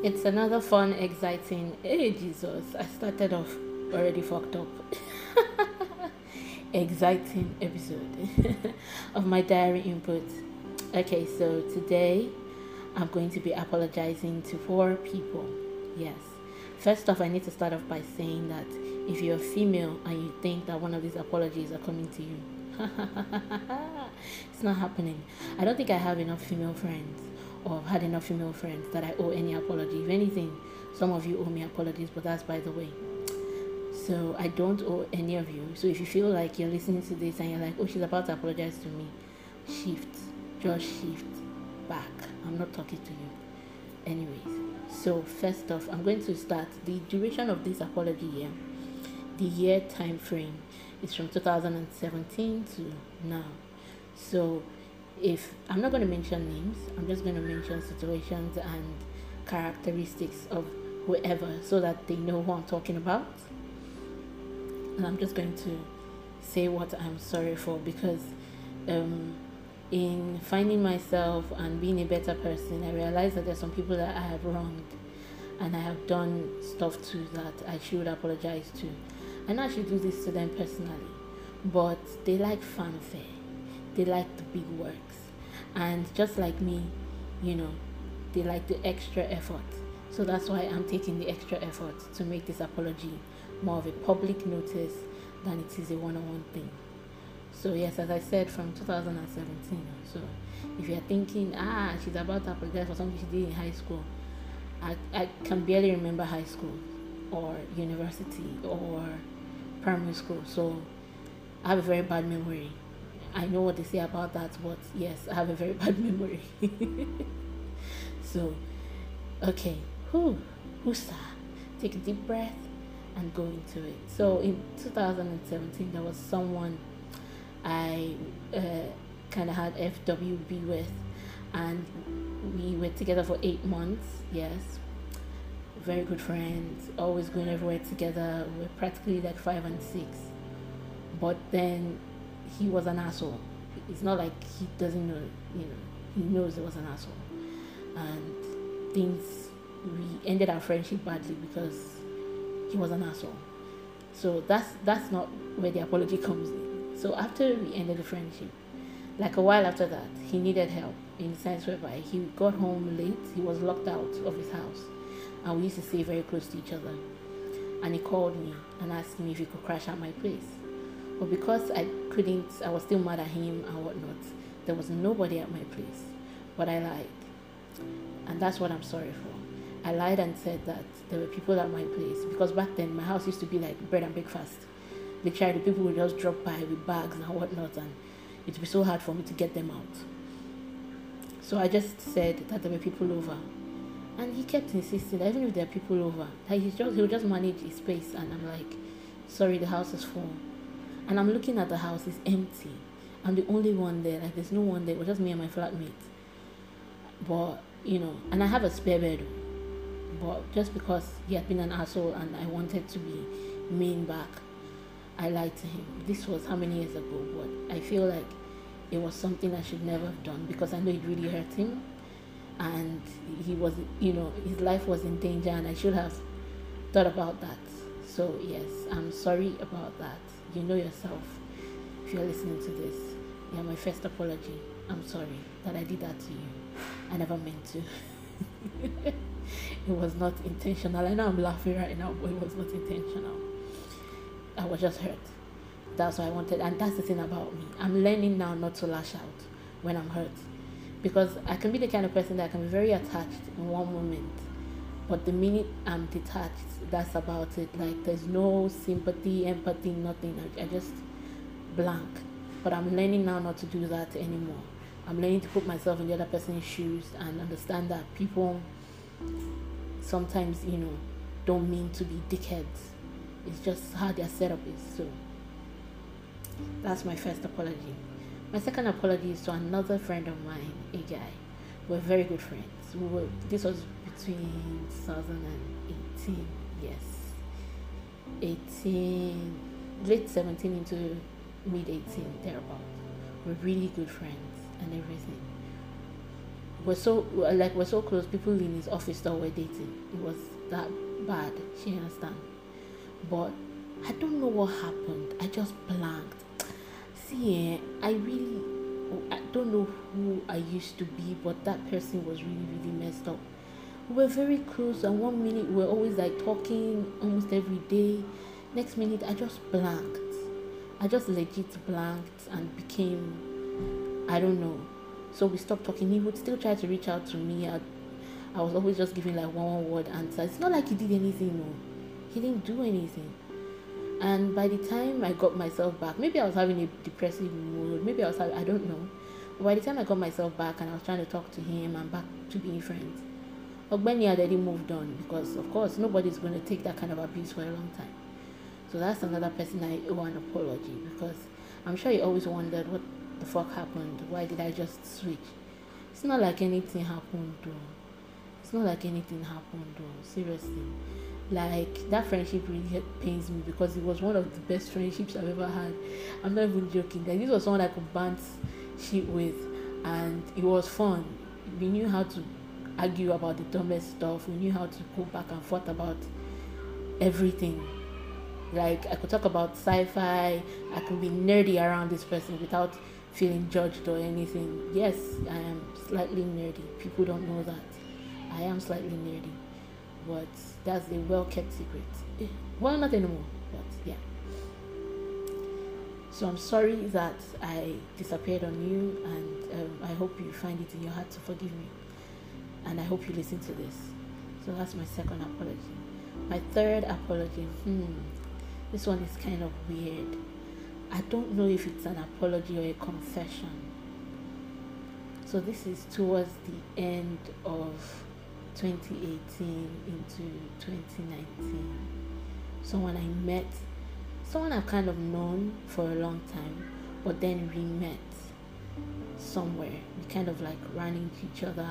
It's another fun, exciting. Hey, Jesus, I started off already fucked up. exciting episode of my diary input. Okay, so today I'm going to be apologizing to four people. Yes. First off, I need to start off by saying that if you're female and you think that one of these apologies are coming to you, it's not happening. I don't think I have enough female friends or had enough female friends that I owe any apology. If anything, some of you owe me apologies, but that's by the way. So I don't owe any of you. So if you feel like you're listening to this and you're like, oh, she's about to apologize to me, shift, just shift back. I'm not talking to you. Anyways, so first off, I'm going to start the duration of this apology year. The year time frame is from 2017 to now. So if I'm not going to mention names, I'm just going to mention situations and characteristics of whoever so that they know who I'm talking about. And I'm just going to say what I'm sorry for because um, in finding myself and being a better person, I realized that there's some people that I have wronged and I have done stuff to that I should apologize to. And I should do this to them personally. But they like fanfare, they like the big works. And just like me, you know, they like the extra effort. So that's why I'm taking the extra effort to make this apology more of a public notice than it is a one on one thing. So, yes, as I said, from 2017. So, if you're thinking, ah, she's about to apologize for something she did in high school, I, I can barely remember high school or university or primary school. So, I have a very bad memory. I know what they say about that, but yes, I have a very bad memory. so, okay, who, who's that? Take a deep breath and go into it. So, in 2017, there was someone I uh, kind of had FWB with, and we were together for eight months. Yes, very good friends, always going everywhere together. We we're practically like five and six. But then he was an asshole. It's not like he doesn't know, you know, he knows it was an asshole. And things, we ended our friendship badly because he was an asshole. So that's that's not where the apology comes in. So after we ended the friendship, like a while after that, he needed help in the sense whereby he got home late, he was locked out of his house, and we used to stay very close to each other. And he called me and asked me if he could crash at my place. But because I couldn't, I was still mad at him and whatnot, there was nobody at my place. But I lied. And that's what I'm sorry for. I lied and said that there were people at my place because back then my house used to be like bread and breakfast literally people would just drop by with bags and whatnot and it would be so hard for me to get them out so i just said that there were people over and he kept insisting that even if there are people over that he's just he'll just manage his space and i'm like sorry the house is full and i'm looking at the house it's empty i'm the only one there like there's no one there it was just me and my flatmate but you know and i have a spare bed but just because he had been an asshole and i wanted to be mean back I lied to him. This was how many years ago, but I feel like it was something I should never have done because I know it really hurt him and he was, you know, his life was in danger and I should have thought about that. So, yes, I'm sorry about that. You know yourself if you're listening to this. Yeah, my first apology. I'm sorry that I did that to you. I never meant to. it was not intentional. I know I'm laughing right now, but it was not intentional. I was just hurt. That's what I wanted. And that's the thing about me. I'm learning now not to lash out when I'm hurt. Because I can be the kind of person that can be very attached in one moment. But the minute I'm detached, that's about it. Like there's no sympathy, empathy, nothing. I, I just blank. But I'm learning now not to do that anymore. I'm learning to put myself in the other person's shoes and understand that people sometimes, you know, don't mean to be dickheads it's just how their setup is. So that's my first apology. My second apology is to another friend of mine, a guy. We're very good friends. We were, this was between 2018, yes, 18, late 17 into mid 18, thereabout. We're really good friends and everything. we're so like we're so close. People in his office thought we're dating. It was that bad. She understand. But I don't know what happened. I just blanked. See, eh, I really, I don't know who I used to be, but that person was really, really messed up. We were very close, and one minute we are always like talking almost every day. Next minute, I just blanked. I just legit blanked and became, I don't know. So we stopped talking. He would still try to reach out to me. I, I was always just giving like one word answer. It's not like he did anything, no. He didn't do anything. And by the time I got myself back, maybe I was having a depressive mood, maybe I was having, I don't know. By the time I got myself back and I was trying to talk to him and back to being friends, Ogbeni had already moved on because, of course, nobody's going to take that kind of abuse for a long time. So that's another person I owe an apology because I'm sure you always wondered what the fuck happened. Why did I just switch? It's not like anything happened, though. It's not like anything happened, though. Seriously like that friendship really pains me because it was one of the best friendships I've ever had. I'm not even joking. Like this was someone I could bounce shit with, and it was fun. We knew how to argue about the dumbest stuff. We knew how to go back and forth about everything. Like I could talk about sci-fi. I could be nerdy around this person without feeling judged or anything. Yes, I am slightly nerdy. People don't know that. I am slightly nerdy but that's a well kept secret. Eh, well, not anymore, but yeah. So I'm sorry that I disappeared on you, and um, I hope you find it in your heart to forgive me. And I hope you listen to this. So that's my second apology. My third apology, hmm, this one is kind of weird. I don't know if it's an apology or a confession. So this is towards the end of 2018 into 2019. Someone I met, someone I've kind of known for a long time, but then we met somewhere. We kind of like ran into each other.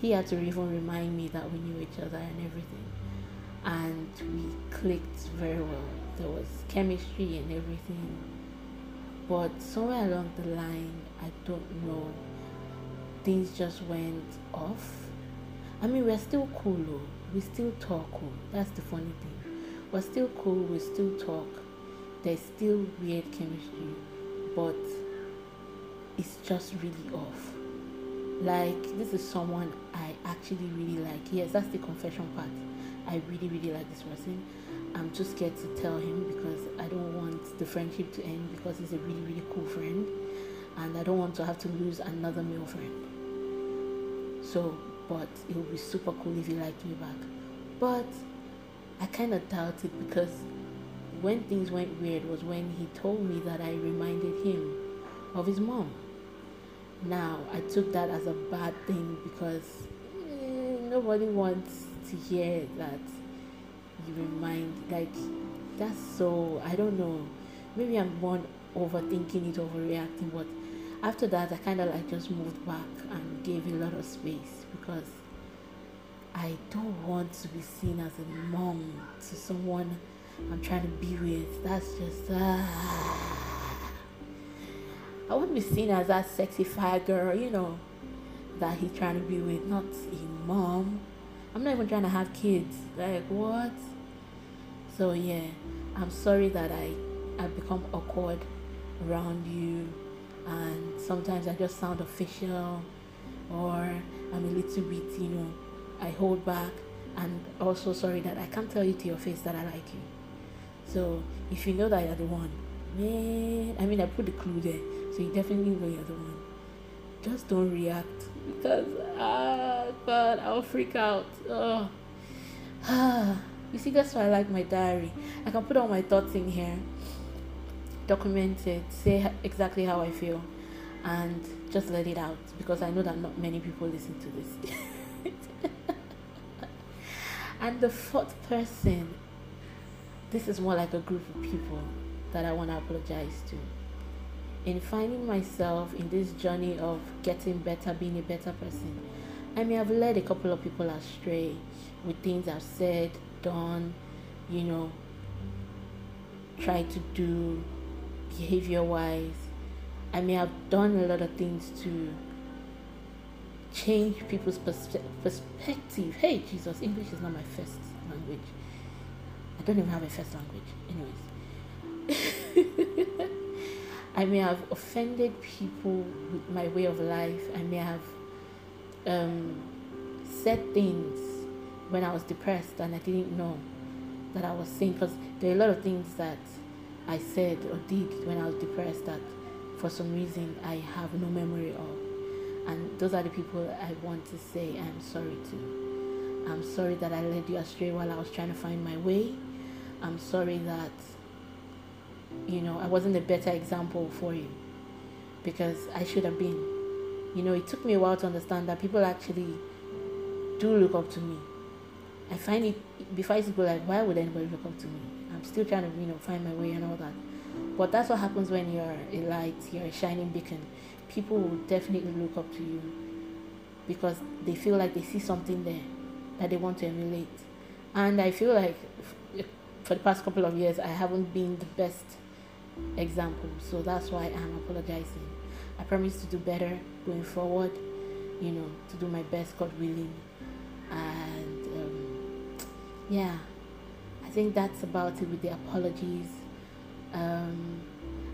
He had to even remind me that we knew each other and everything. And we clicked very well. There was chemistry and everything. But somewhere along the line, I don't know, things just went off I mean, we're still cool, though. We still talk. Oh. That's the funny thing. We're still cool. We still talk. There's still weird chemistry, but it's just really off. Like this is someone I actually really like. Yes, that's the confession part. I really, really like this person. I'm too scared to tell him because I don't want the friendship to end because he's a really, really cool friend, and I don't want to have to lose another male friend. So but it would be super cool if he liked me back. But I kind of doubt it because when things went weird was when he told me that I reminded him of his mom. Now, I took that as a bad thing because eh, nobody wants to hear that you remind, like, that's so, I don't know. Maybe I'm one overthinking it, overreacting, but after that, I kind of like just moved back and gave a lot of space because I don't want to be seen as a mom to someone I'm trying to be with. That's just uh, I want to be seen as that sexy fire girl, you know, that he's trying to be with, not a mom. I'm not even trying to have kids. Like what? So yeah, I'm sorry that I I've become awkward around you and sometimes I just sound official or I'm a little bit, you know, I hold back and also sorry that I can't tell you to your face that I like you. So if you know that you're the one, man, I mean I put the clue there, so you definitely know you're the one. Just don't react because ah God, I'll freak out. Oh. Ah. you see, that's why I like my diary. I can put all my thoughts in here document it, say exactly how I feel, and just let it out because I know that not many people listen to this. and the fourth person, this is more like a group of people that I want to apologize to. In finding myself in this journey of getting better, being a better person, I may have led a couple of people astray with things I've said, done, you know, tried to do behavior wise. I may have done a lot of things to change people's perspe- perspective. Hey, Jesus, English is not my first language. I don't even have a first language. Anyways. I may have offended people with my way of life. I may have um, said things when I was depressed and I didn't know that I was saying because there are a lot of things that I said or did when I was depressed that for some reason I have no memory of. And those are the people I want to say I'm sorry to. I'm sorry that I led you astray while I was trying to find my way. I'm sorry that you know, I wasn't a better example for you because I should have been. You know, it took me a while to understand that people actually do look up to me. I find it before I used to go like, why would anybody look up to me? Still trying to, you know, find my way and all that. But that's what happens when you're a light, you're a shining beacon. People will definitely look up to you because they feel like they see something there that they want to emulate. And I feel like for the past couple of years, I haven't been the best example. So that's why I'm apologizing. I promise to do better going forward, you know, to do my best, God willing. And um, yeah, I think that's about it with the apologies. Um,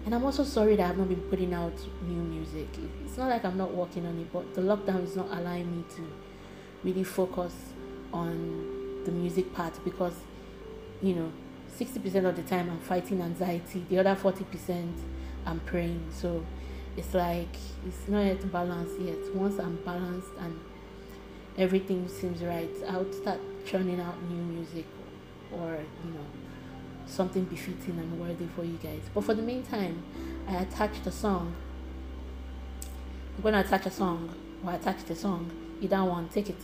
and I'm also sorry that I've not been putting out new music. It's not like I'm not working on it, but the lockdown is not allowing me to really focus on the music part because, you know, 60% of the time I'm fighting anxiety, the other 40% I'm praying. So it's like it's not yet balanced yet. Once I'm balanced and everything seems right, I'll start churning out new music or, you know, something befitting and worthy for you guys. But for the meantime, I attached a song. I'm gonna attach a song or attach the song. Either one, take it.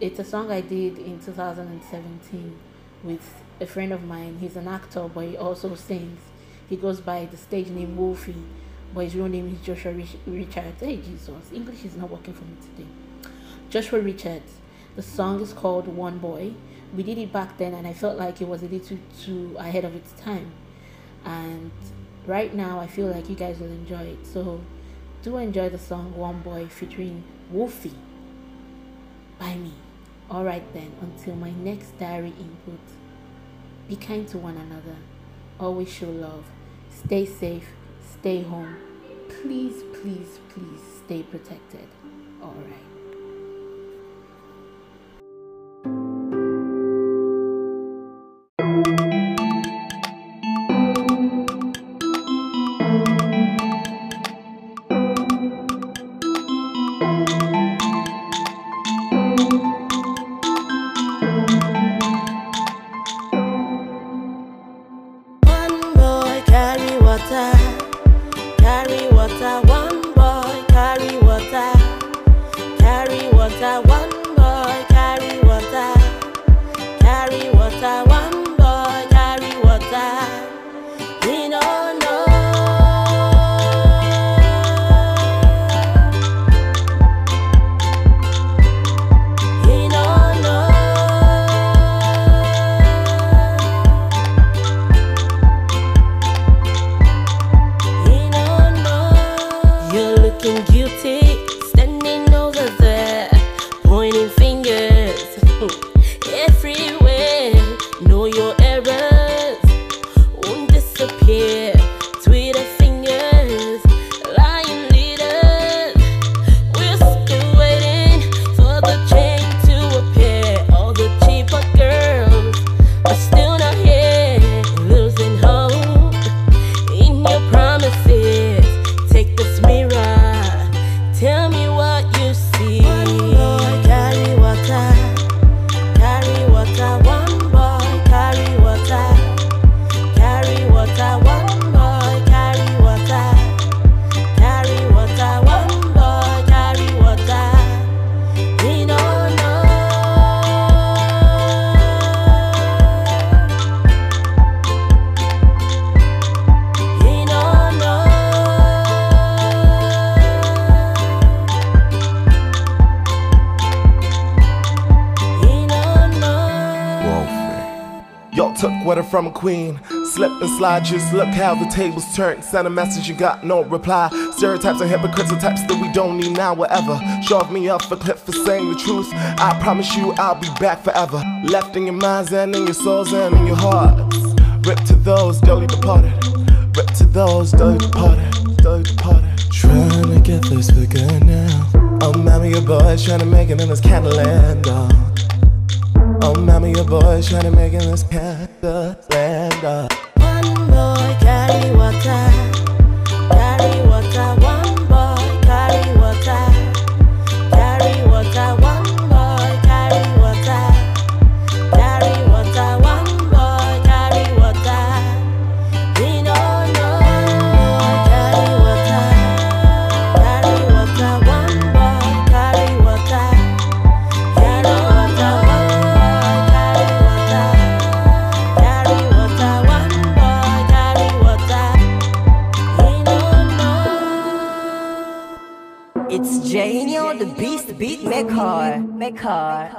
It's a song I did in 2017 with a friend of mine. He's an actor, but he also sings. He goes by the stage name Wolfy, but his real name is Joshua Rich- Richards. Hey, Jesus, English is not working for me today. Joshua Richards. The song is called One Boy. We did it back then, and I felt like it was a little too ahead of its time. And right now, I feel like you guys will enjoy it. So, do enjoy the song One Boy featuring Wolfy by me. Alright then, until my next diary input, be kind to one another, always show love, stay safe, stay home. Please, please, please stay protected. Alright. From a queen. Slip and slide, just look how the tables turned. Sent a message, you got no reply. Stereotypes and hypocrites are types that we don't need now, whatever. Shove me off a cliff for saying the truth. I promise you I'll be back forever. Left in your minds and in your souls and in your hearts. Rip to those dearly departed. Rip to those dearly departed. Dearly departed. Trying to get this figure now. I'm oh, mommy, your boy's trying to make it in this Catalan, dog. Oh, mommy, your boy's trying to make in this Catalan, dog. One Maker.